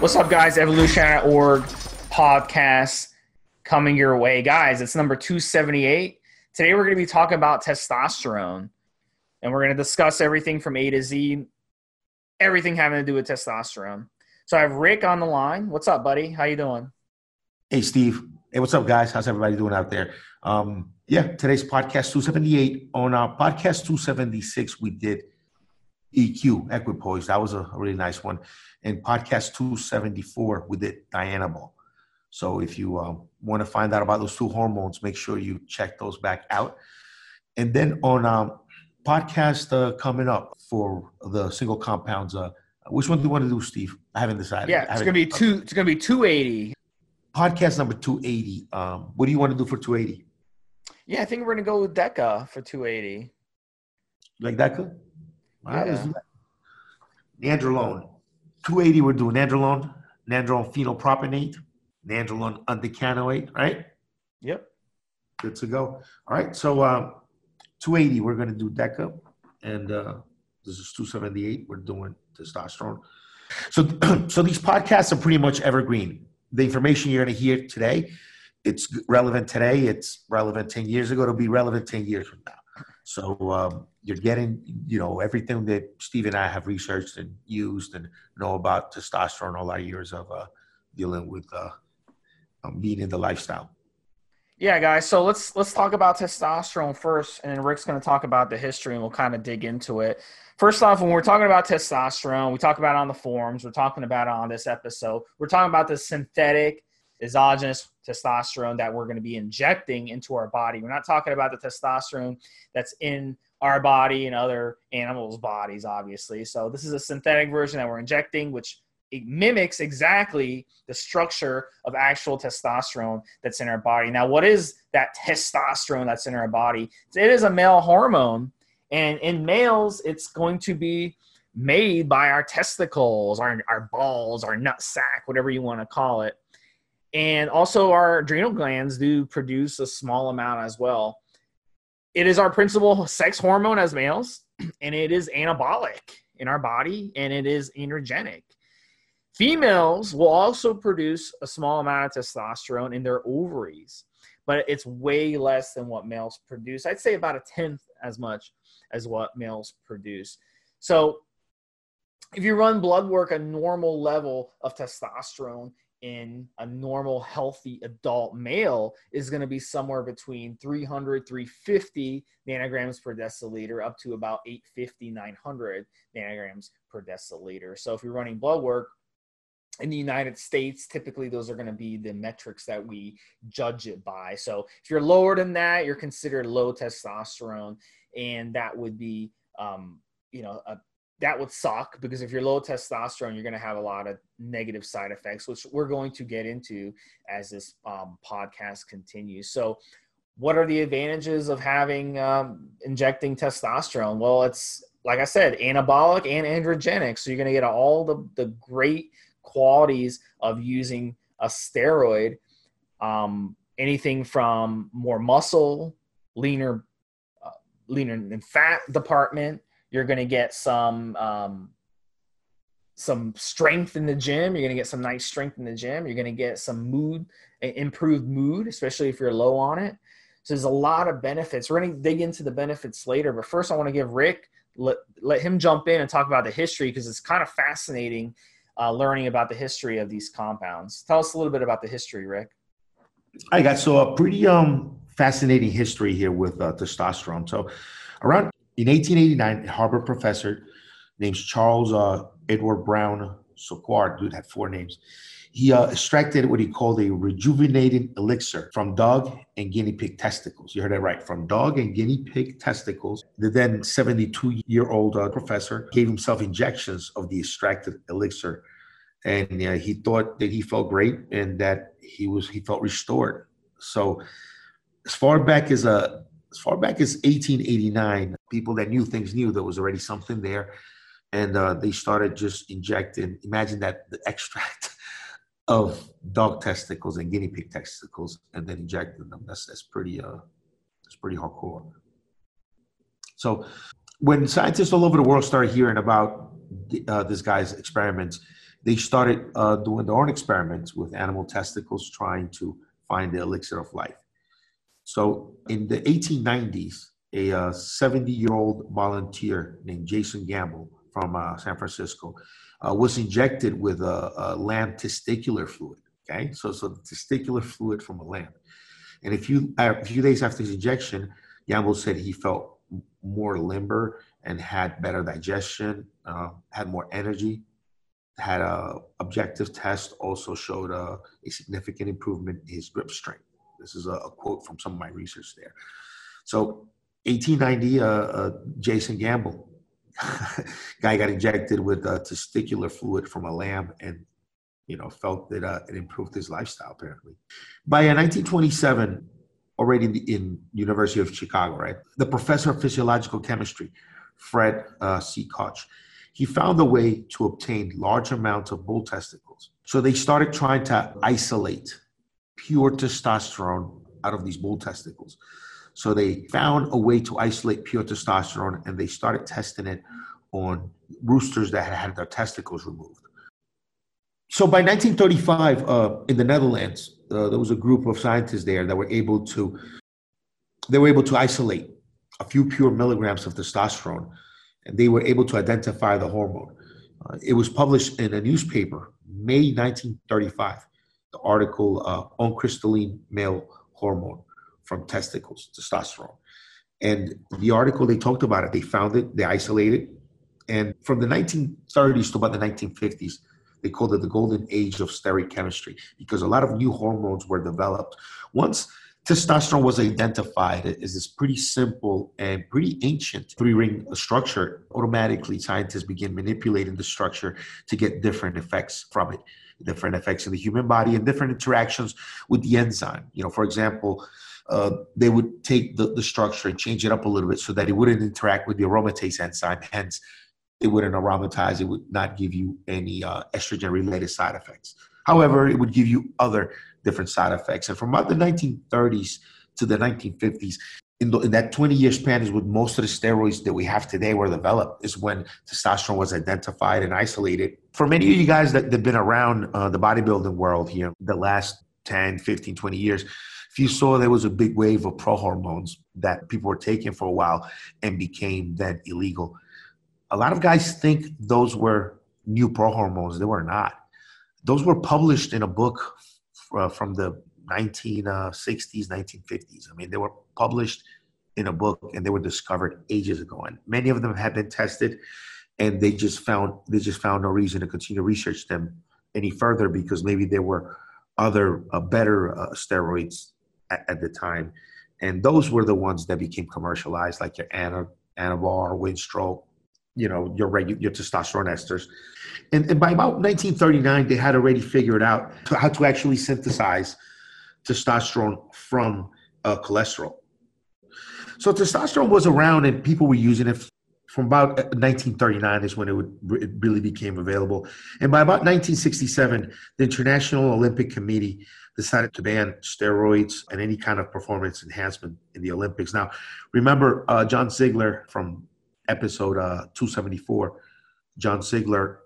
What's up, guys? Evolution.org podcast coming your way. Guys, it's number 278. Today, we're going to be talking about testosterone, and we're going to discuss everything from A to Z, everything having to do with testosterone. So I have Rick on the line. What's up, buddy? How you doing? Hey, Steve. Hey, what's up, guys? How's everybody doing out there? Um, yeah, today's podcast 278. On our podcast 276, we did EQ, equipoise. That was a really nice one. And podcast 274, we did Dianabol. So if you uh, want to find out about those two hormones, make sure you check those back out. And then on um, podcast uh, coming up for the single compounds, uh, which one do you want to do, Steve? I haven't decided. Yeah, it's gonna be two. It's gonna be two eighty. Podcast number two eighty. Um, what do you want to do for two eighty? Yeah, I think we're gonna go with Deca for two eighty. Like Deca? Yeah. Nandrolone. 280, we're doing nandrolone, nandrolone phenylpropionate, nandrolone undecanoate, right? Yep. Good to go. All right, so uh, 280, we're going to do DECA, and uh, this is 278. We're doing testosterone. So, so these podcasts are pretty much evergreen. The information you're going to hear today, it's relevant today. It's relevant 10 years ago. It'll be relevant 10 years from now. So um, you're getting, you know, everything that Steve and I have researched and used and know about testosterone all our years of uh, dealing with uh, um, being in the lifestyle. Yeah, guys. So let's let's talk about testosterone first, and then Rick's going to talk about the history, and we'll kind of dig into it. First off, when we're talking about testosterone, we talk about it on the forums. We're talking about it on this episode. We're talking about the synthetic exogenous testosterone that we're going to be injecting into our body. We're not talking about the testosterone that's in our body and other animals' bodies, obviously. So this is a synthetic version that we're injecting, which it mimics exactly the structure of actual testosterone that's in our body. Now, what is that testosterone that's in our body? It is a male hormone, and in males, it's going to be made by our testicles, our, our balls, our nut sack, whatever you want to call it. And also, our adrenal glands do produce a small amount as well. It is our principal sex hormone as males, and it is anabolic in our body, and it is androgenic. Females will also produce a small amount of testosterone in their ovaries, but it's way less than what males produce. I'd say about a tenth as much as what males produce. So, if you run blood work, a normal level of testosterone in a normal healthy adult male is going to be somewhere between 300 350 nanograms per deciliter up to about 850 900 nanograms per deciliter so if you're running blood work in the United States, typically those are going to be the metrics that we judge it by. So if you're lower than that, you're considered low testosterone, and that would be, um, you know, a that would suck because if you're low testosterone, you're going to have a lot of negative side effects, which we're going to get into as this um, podcast continues. So, what are the advantages of having um, injecting testosterone? Well, it's like I said, anabolic and androgenic. So, you're going to get all the, the great qualities of using a steroid. Um, anything from more muscle, leaner, uh, leaner and fat department you're going to get some um, some strength in the gym. You're going to get some nice strength in the gym. You're going to get some mood, improved mood, especially if you're low on it. So there's a lot of benefits. We're going to dig into the benefits later, but first I want to give Rick let let him jump in and talk about the history because it's kind of fascinating uh, learning about the history of these compounds. Tell us a little bit about the history, Rick. I got so a pretty um fascinating history here with uh, testosterone. So around in 1889, a Harvard professor named Charles uh, Edward Brown Séquard, dude had four names. He uh, extracted what he called a rejuvenating elixir from dog and guinea pig testicles. You heard that right, from dog and guinea pig testicles. The then 72 year old uh, professor gave himself injections of the extracted elixir. And uh, he thought that he felt great and that he was he felt restored. So, as far back as a uh, as far back as 1889, people that knew things knew there was already something there. And uh, they started just injecting, imagine that the extract of dog testicles and guinea pig testicles and then injecting them. That's, that's pretty, uh, that's pretty hardcore. So when scientists all over the world started hearing about uh, this guy's experiments, they started uh, doing their own experiments with animal testicles, trying to find the elixir of life. So in the 1890s, a 70 uh, year old volunteer named Jason Gamble from uh, San Francisco uh, was injected with a, a, lamb testicular fluid. Okay, so so the testicular fluid from a lamb, and a few a few days after his injection, Gamble said he felt more limber and had better digestion, uh, had more energy, had a objective test also showed a, a significant improvement in his grip strength. This is a, a, quote from some of my research there. So 1890, uh, uh, Jason Gamble, guy got injected with uh, testicular fluid from a lamb and you know felt that uh, it improved his lifestyle apparently. By 1927, uh, already in, the, in University of Chicago, right, the professor of physiological chemistry, Fred uh, C. Koch, he found a way to obtain large amounts of bull testicles. So they started trying to isolate pure testosterone out of these bull testicles. So they found a way to isolate pure testosterone and they started testing it on roosters that had had their testicles removed. So by 1935, uh, in the Netherlands, uh, there was a group of scientists there that were able to they were able to isolate a few pure milligrams of testosterone, and they were able to identify the hormone. Uh, it was published in a newspaper, May 1935 the article uh, on crystalline male hormone from testicles, testosterone. And the article, they talked about it. They found it, they isolated. And from the 1930s to about the 1950s, they called it the golden age of steroid chemistry because a lot of new hormones were developed. Once testosterone was identified as this pretty simple and pretty ancient three ring structure, automatically scientists begin manipulating the structure to get different effects from it different effects in the human body and different interactions with the enzyme. You know, for example, uh, they would take the, the structure and change it up a little bit so that it wouldn't interact with the aromatase enzyme. Hence, it wouldn't aromatize. It would not give you any uh, estrogen-related side effects. However, it would give you other different side effects. And from about the 1930s to the 1950s, in, the, in, that 20 year span is when most of the steroids that we have today were developed is when testosterone was identified and isolated. For many of you guys that have been around uh, the bodybuilding world here the last 10 15 20 years if you saw there was a big wave of pro hormones that people were taking for a while and became then illegal a lot of guys think those were new pro hormones they were not. Those were published in a book uh, from the 1960s, 1950s. I mean, they were published in a book and they were discovered ages ago. And many of them have been tested and they just found they just found no reason to continue to research them any further because maybe there were other uh, better uh, steroids at, at, the time. And those were the ones that became commercialized, like your Ana, Anavar, Winstrol, you know, your regular your testosterone esters. And, and by about 1939, they had already figured out how to actually synthesize testosterone from uh, cholesterol. So testosterone was around and people were using it from about 1939 is when it, would, it really became available. And by about 1967, the International Olympic Committee decided to ban steroids and any kind of performance enhancement in the Olympics. Now, remember uh, John Ziegler from episode uh, 274. John Ziegler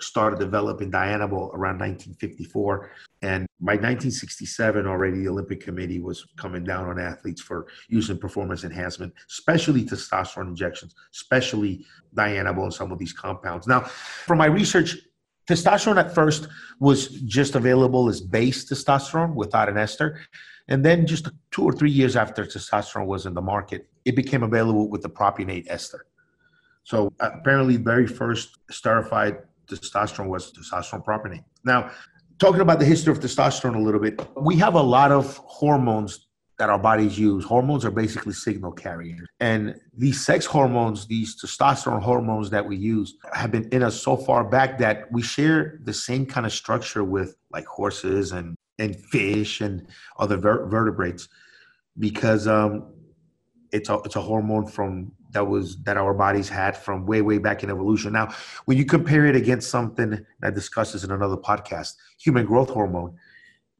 started developing Dianabol around 1954. And by 1967, already the Olympic Committee was coming down on athletes for using performance enhancement, especially testosterone injections, especially Dianabol and some of these compounds. Now, from my research, testosterone at first was just available as base testosterone without an ester. And then just two or three years after testosterone was in the market, it became available with the propionate ester. So apparently, very first esterified testosterone was testosterone propionate. Now, talking about the history of testosterone a little bit, we have a lot of hormones that our bodies use. Hormones are basically signal carriers. And these sex hormones, these testosterone hormones that we use, have been in us so far back that we share the same kind of structure with like horses and, and fish and other ver- vertebrates because um, it's, a, it's a hormone from that was that our bodies had from way way back in evolution now when you compare it against something i discussed this in another podcast human growth hormone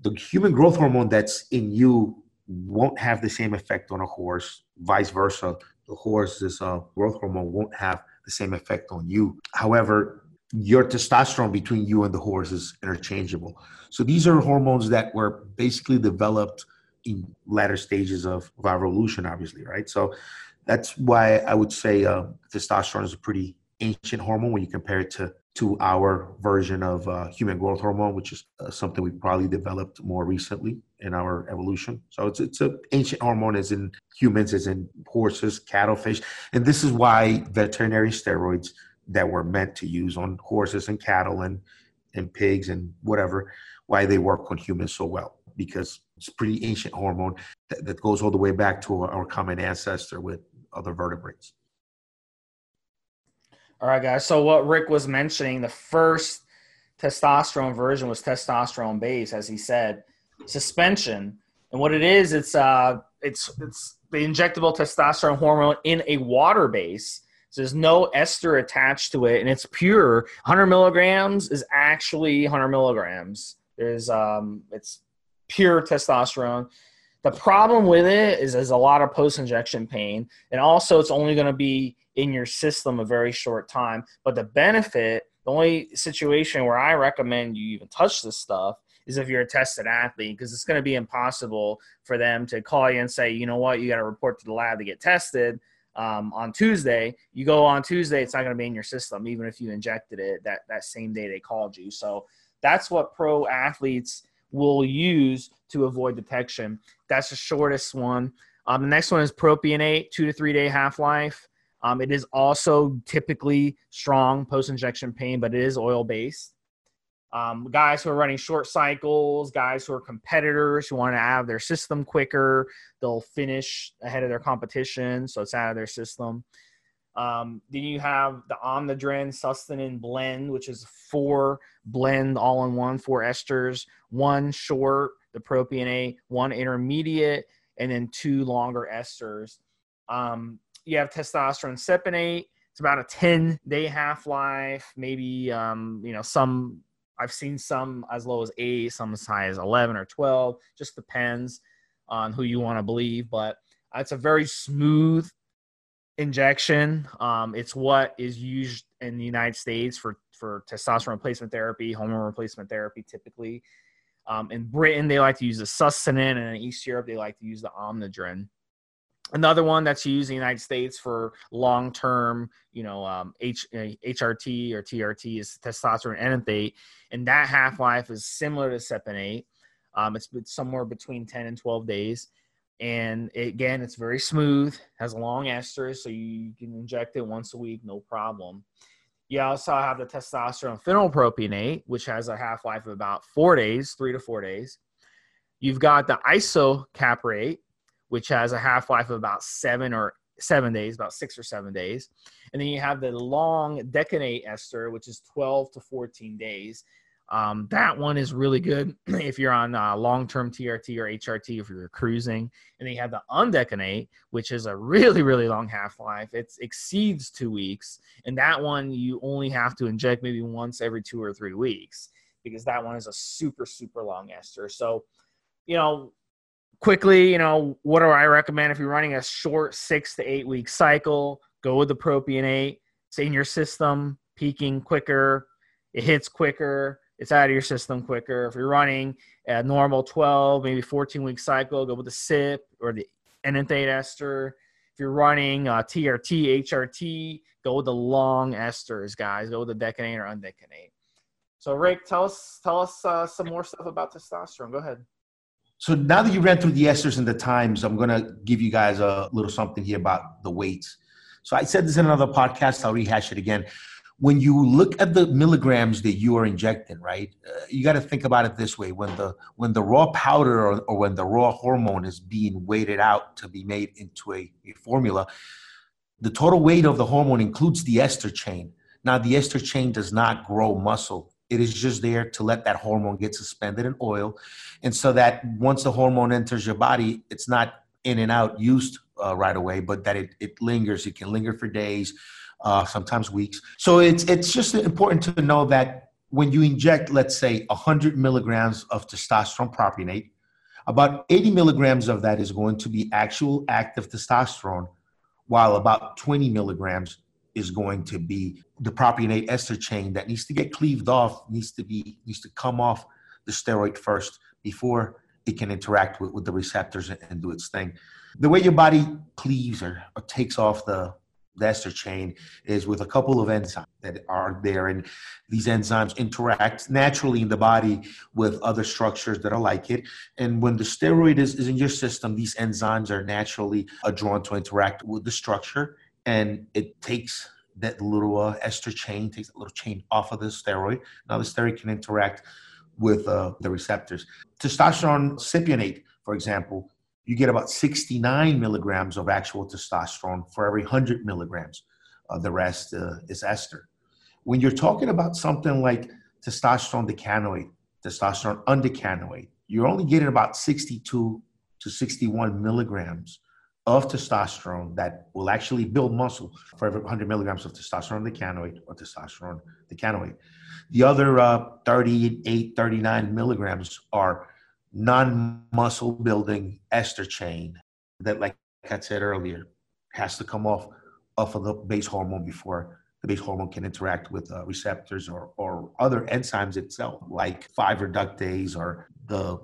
the human growth hormone that's in you won't have the same effect on a horse vice versa the horse's uh, growth hormone won't have the same effect on you however your testosterone between you and the horse is interchangeable. So these are hormones that were basically developed in latter stages of, of evolution, obviously, right? So that's why I would say uh, testosterone is a pretty ancient hormone when you compare it to to our version of uh, human growth hormone, which is uh, something we probably developed more recently in our evolution. So it's it's an ancient hormone as in humans, as in horses, cattle, fish, and this is why veterinary steroids that were meant to use on horses and cattle and and pigs and whatever, why they work on humans so well because it's a pretty ancient hormone that, that goes all the way back to our, our common ancestor with other vertebrates. All right, guys. So what Rick was mentioning, the first testosterone version was testosterone base, as he said, suspension. And what it is, it's uh, it's it's the injectable testosterone hormone in a water base. So there's no ester attached to it, and it's pure. 100 milligrams is actually 100 milligrams. There's um, it's pure testosterone. The problem with it is there's a lot of post injection pain, and also it's only going to be in your system a very short time. But the benefit, the only situation where I recommend you even touch this stuff is if you're a tested athlete, because it's going to be impossible for them to call you and say, you know what, you got to report to the lab to get tested. Um, on Tuesday, you go on Tuesday, it's not going to be in your system, even if you injected it that, that same day they called you. So that's what pro athletes will use to avoid detection. That's the shortest one. Um, the next one is propionate, two to three day half life. Um, it is also typically strong post injection pain, but it is oil based. Um, guys who are running short cycles, guys who are competitors who want to have their system quicker, they'll finish ahead of their competition, so it's out of their system. Um, then you have the Omnadren Sustanon blend, which is four blend all in one, four esters, one short, the propionate, one intermediate, and then two longer esters. Um, you have testosterone cypionate. It's about a 10 day half life, maybe, um, you know, some, I've seen some as low as eight, some as high as 11 or 12, just depends on who you want to believe. But it's a very smooth injection. Um, it's what is used in the United States for, for testosterone replacement therapy, hormone replacement therapy, typically. Um, in Britain, they like to use the Sustanon, and in East Europe, they like to use the Omnadren. Another one that's used in the United States for long-term, you know, um, H, HRT or TRT is testosterone enanthate, and that half-life is similar to Cypionate. Um, it's somewhere between 10 and 12 days, and again, it's very smooth, has a long ester, so you can inject it once a week, no problem. You also have the testosterone phenylpropionate, which has a half-life of about four days, three to four days. You've got the isocaprate, which has a half life of about seven or seven days, about six or seven days. And then you have the long decanate ester, which is 12 to 14 days. Um, that one is really good if you're on uh, long-term TRT or HRT if you're cruising. And then you have the undecanate, which is a really, really long half-life. It exceeds two weeks, and that one you only have to inject maybe once every two or three weeks because that one is a super, super long ester. So, you know, quickly, you know, what do I recommend if you're running a short six to eight week cycle? Go with the propionate. It's in your system, peaking quicker. It hits quicker. It's out of your system quicker. If you're running a normal 12, maybe 14 week cycle, go with the SIP or the enanthate ester. If you're running a TRT, HRT, go with the long esters, guys. Go with the decanate or undecanate. So, Rick, tell us tell us uh, some more stuff about testosterone. Go ahead. So now that you ran through the esters and the times, I'm going to give you guys a little something here about the weights. So I said this in another podcast. I'll rehash it again. When you look at the milligrams that you are injecting, right, uh, you got to think about it this way: when the when the raw powder or, or when the raw hormone is being weighted out to be made into a, a formula, the total weight of the hormone includes the ester chain. Now, the ester chain does not grow muscle it is just there to let that hormone get suspended in oil. And so that once the hormone enters your body, it's not in and out used uh, right away, but that it, it lingers. It can linger for days, uh, sometimes weeks. So it's, it's just important to know that when you inject, let's say, 100 milligrams of testosterone propionate, about 80 milligrams of that is going to be actual active testosterone, while about 20 milligrams is going to be the propionate ester chain that needs to get cleaved off, needs to be needs to come off the steroid first before it can interact with, with the receptors and, and do its thing. The way your body cleaves or, or takes off the the ester chain is with a couple of enzymes that are there and these enzymes interact naturally in the body with other structures that are like it and when the steroid is, is in your system these enzymes are naturally uh, drawn to interact with the structure and it takes that little uh, ester chain, takes that little chain off of the steroid. Now the steroid can interact with uh, the receptors. Testosterone cypionate, for example, you get about 69 milligrams of actual testosterone for every 100 milligrams. Uh, the rest uh, is ester. When you're talking about something like testosterone decanoate, testosterone undecanoate, you're only getting about 62 to 61 milligrams of testosterone that will actually build muscle for every 100 milligrams of testosterone decanoate or testosterone decanoate. The other uh, 38, 39 milligrams are non muscle building ester chain that, like I said earlier, has to come off, off of the base hormone before the base hormone can interact with uh, receptors or, or other enzymes itself, like 5 reductase or the,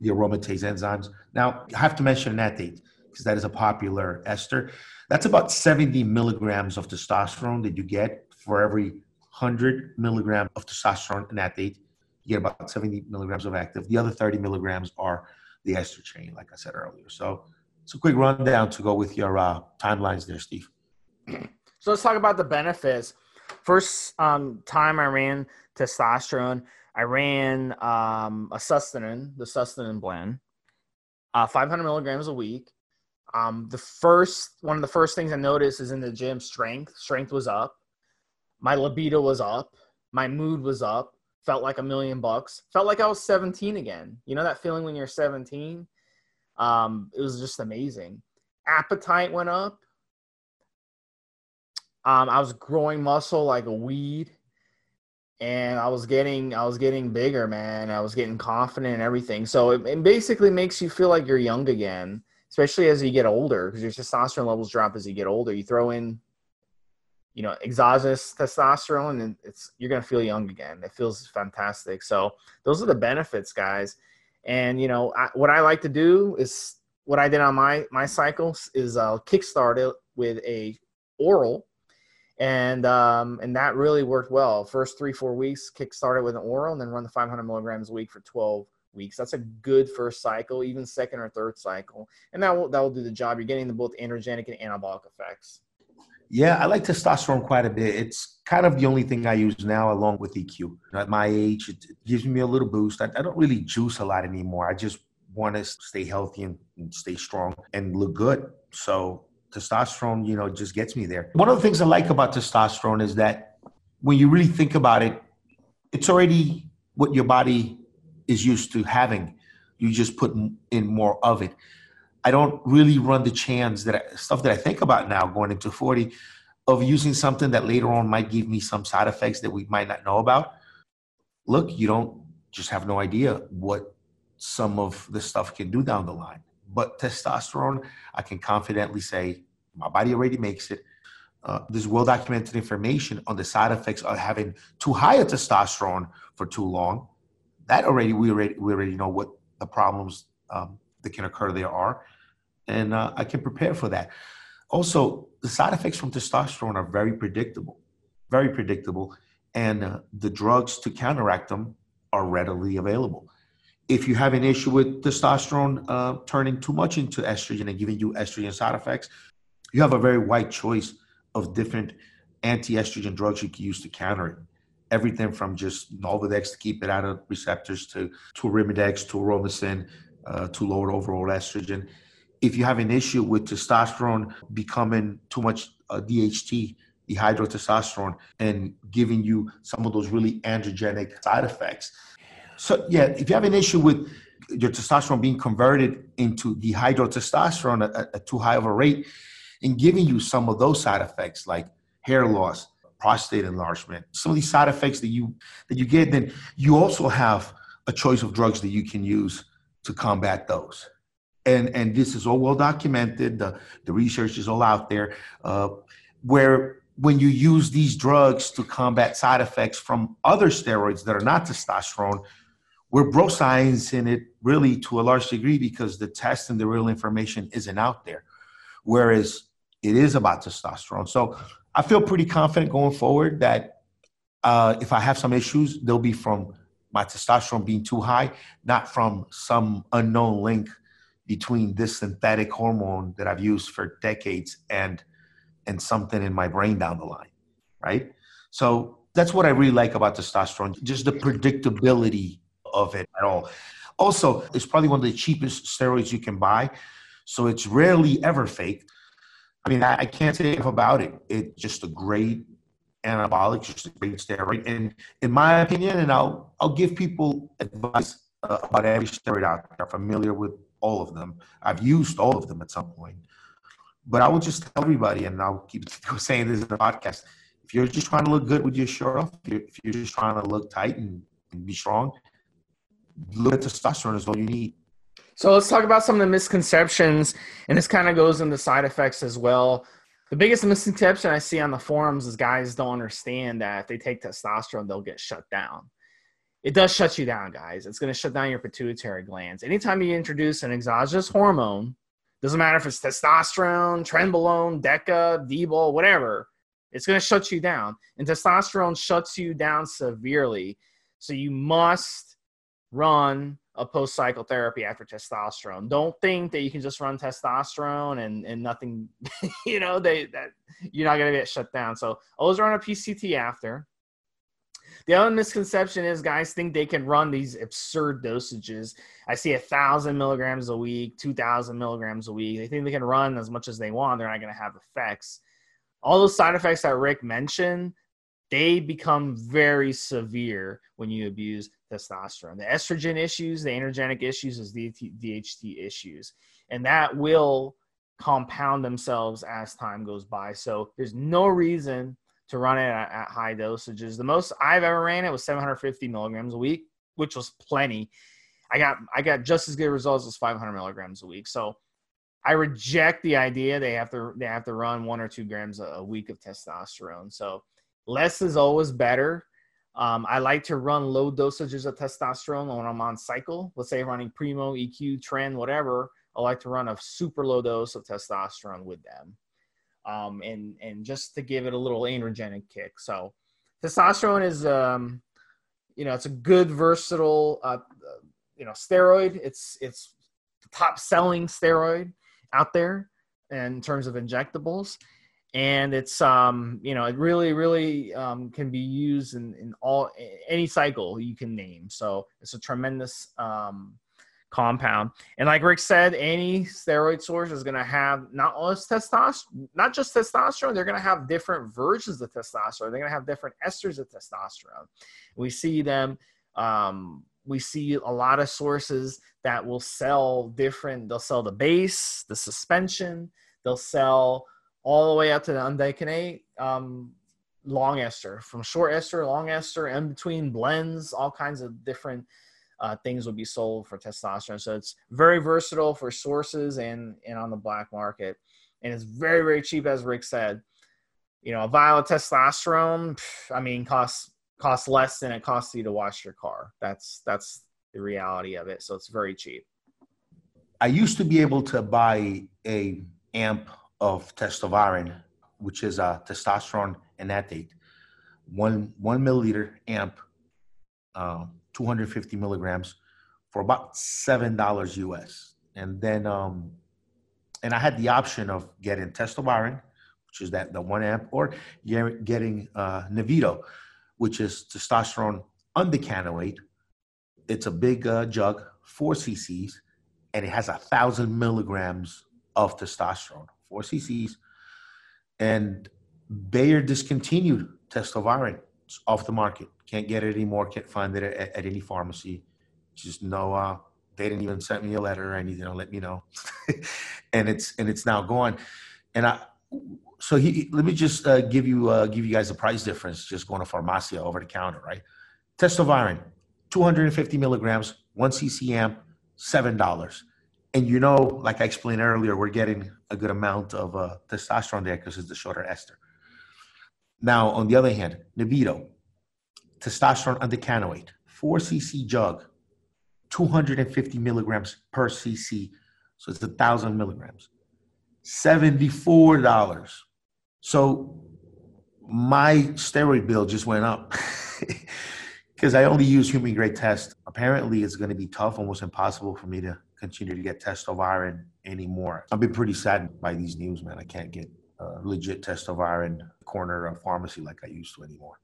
the aromatase enzymes. Now, I have to mention enanthate because that is a popular ester. That's about 70 milligrams of testosterone that you get for every 100 milligram of testosterone enanthate. You get about 70 milligrams of active. The other 30 milligrams are the ester chain, like I said earlier. So it's a quick rundown to go with your uh, timelines there, Steve. So let's talk about the benefits. First um, time I ran testosterone, I ran um, a sustanon, the sustanon blend, uh, 500 milligrams a week. Um, the first one of the first things I noticed is in the gym strength. Strength was up. My libido was up. My mood was up. Felt like a million bucks. Felt like I was 17 again. You know that feeling when you're 17? Um, it was just amazing. Appetite went up. Um, I was growing muscle like a weed and I was getting I was getting bigger, man. I was getting confident and everything. So it, it basically makes you feel like you're young again especially as you get older, because your testosterone levels drop as you get older. You throw in, you know, exogenous testosterone, and it's you're gonna feel young again. It feels fantastic. So those are the benefits, guys. And you know, I, what I like to do is what I did on my my cycles is uh, kickstart it with a oral, and um, and that really worked well. First three four weeks, kickstart it with an oral, and then run the 500 milligrams a week for 12 weeks. That's a good first cycle, even second or third cycle, and that will that will do the job. You're getting the both androgenic and anabolic effects. Yeah, I like testosterone quite a bit. It's kind of the only thing I use now, along with EQ. At my age, it gives me a little boost. I, I don't really juice a lot anymore. I just want to stay healthy and, and stay strong and look good. So testosterone, you know, just gets me there. One of the things I like about testosterone is that when you really think about it, it's already what your body is used to having. You just put in more of it. I don't really run the chance that I, stuff that I think about now going into 40 of using something that later on might give me some side effects that we might not know about. Look, you don't just have no idea what some of the stuff can do down the line. But testosterone, I can confidently say my body already makes it. Uh, there's well documented information on the side effects of having too high a testosterone for too long that already we already we already know what the problems um, that can occur there are, and uh, I can prepare for that. Also, the side effects from testosterone are very predictable, very predictable, and uh, the drugs to counteract them are readily available. If you have an issue with testosterone uh, turning too much into estrogen and giving you estrogen side effects, you have a very wide choice of different anti-estrogen drugs you can use to counter it everything from just Nolvadex to keep it out of receptors to to Arimidex to Aromasin uh, to lower overall estrogen. If you have an issue with testosterone becoming too much uh, DHT, dihydrotestosterone, and giving you some of those really androgenic side effects. So yeah, if you have an issue with your testosterone being converted into dihydrotestosterone at, at too high of a rate and giving you some of those side effects like hair loss, prostate enlargement, some of these side effects that you that you get, then you also have a choice of drugs that you can use to combat those. And and this is all well documented. The the research is all out there. Uh, where when you use these drugs to combat side effects from other steroids that are not testosterone, we're bro science in it really to a large degree because the test and the real information isn't out there. Whereas it is about testosterone. So I feel pretty confident going forward that uh, if I have some issues, they'll be from my testosterone being too high, not from some unknown link between this synthetic hormone that I've used for decades and and something in my brain down the line, right? So that's what I really like about testosterone, just the predictability of it at all. Also, it's probably one of the cheapest steroids you can buy, so it's rarely ever faked. I mean, I, can't say enough about it. It's just a great anabolic, just a great steroid. And in my opinion, and I'll I'll give people advice uh, about every steroid out there. I'm familiar with all of them. I've used all of them at some point. But I will just tell everybody, and I'll keep saying this in the podcast: if you're just trying to look good with your shirt off, if you're, if you're just trying to look tight and, and be strong, look at testosterone is all you need. So let's talk about some of the misconceptions, and this kind of goes into side effects as well. The biggest misconception I see on the forums is guys don't understand that if they take testosterone, they'll get shut down. It does shut you down, guys. It's going to shut down your pituitary glands. Anytime you introduce an exogenous hormone, doesn't matter if it's testosterone, trenbolone, deca, d-bol, whatever, it's going to shut you down. And testosterone shuts you down severely. So you must run a post cycle therapy after testosterone. Don't think that you can just run testosterone and, and nothing, you know, they that you're not gonna get shut down. So always run a PCT after. The other misconception is guys think they can run these absurd dosages. I see a thousand milligrams a week, two thousand milligrams a week. They think they can run as much as they want. They're not going to have effects. All those side effects that Rick mentioned, they become very severe when you abuse testosterone. The estrogen issues, the androgenic issues, is the DHT issues, and that will compound themselves as time goes by. So there's no reason to run it at, at high dosages. The most I've ever ran it was 750 milligrams a week, which was plenty. I got I got just as good results as 500 milligrams a week. So I reject the idea they have to they have to run one or two grams a, week of testosterone. So less is always better. Um, I like to run low dosages of testosterone when I'm on cycle. Let's say running Primo, EQ, Tren, whatever. I like to run a super low dose of testosterone with them, um, and and just to give it a little androgenic kick. So, testosterone is, um, you know, it's a good versatile, uh, you know, steroid. It's it's the top selling steroid out there in terms of injectables and it's um you know it really really um, can be used in, in all any cycle you can name so it's a tremendous um, compound. And like rick said any steroid source is going to have not just testosterone not just testosterone they're going to have different versions of testosterone. They're going to have different esters of testosterone. We see them um, we see a lot of sources that will sell different they'll sell the base the suspension they'll sell all the way up to the undecanate um, long ester, from short ester, long ester, in between blends, all kinds of different uh, things will be sold for testosterone. So it's very versatile for sources and and on the black market, and it's very very cheap, as Rick said. You know, a vial of testosterone, I mean, costs costs less than it costs you to wash your car. That's that's the reality of it. So it's very cheap. I used to be able to buy a amp of testoviron, which is a testosterone enanthate, one one milliliter amp, uh, 250 milligrams, for about seven dollars US. And then, um, and I had the option of getting testoviron, which is that the one amp, or getting uh, Nebido, which is testosterone undecanoate. It's a big uh, jug, four cc's, and it has a thousand milligrams of testosterone four cc's, and Bayer discontinued testoviron. Off the market. Can't get it anymore. Can't find it at, at any pharmacy. Just no. Uh, they didn't even send me a letter or anything to let me know, and it's and it's now gone. And I, so he let me just uh, give you uh, give you guys a price difference. Just going to Farmacia over the counter, right? Testoviron, 250 milligrams, one ccm, seven dollars and you know, like I explained earlier, we're getting a good amount of uh, testosterone there because it's the shorter ester. Now, on the other hand, Nebido, testosterone undecanoate, 4 cc jug, 250 milligrams per cc. So it's a thousand milligrams. $74. So my steroid bill just went up because I only use human grade test. Apparently, it's going to be tough, almost impossible for me to continue to get testoviron anymore. I've been pretty saddened by these news, man. I can't get uh, legit testoviron corner of pharmacy like I used to anymore.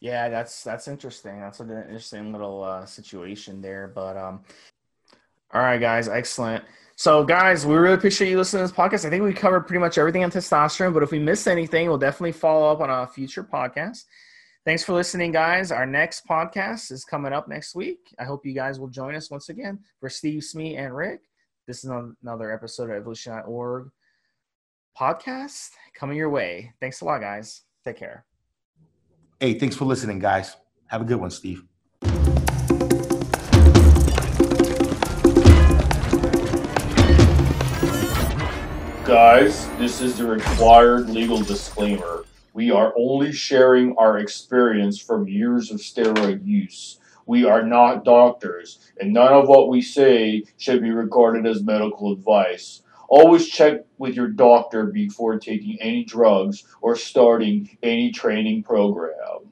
Yeah, that's that's interesting. That's an interesting little uh, situation there. But um, all right, guys, excellent. So, guys, we really appreciate you listening to this podcast. I think we covered pretty much everything on testosterone. But if we missed anything, we'll definitely follow up on a future podcast. Thanks for listening, guys. Our next podcast is coming up next week. I hope you guys will join us once again for Steve, Smee, and Rick. This is another episode of Evolution.org podcast coming your way. Thanks a lot, guys. Take care. Hey, thanks for listening, guys. Have a good one, Steve. Guys, this is the required legal disclaimer. We are only sharing our experience from years of steroid use. We are not doctors, and none of what we say should be regarded as medical advice. Always check with your doctor before taking any drugs or starting any training program.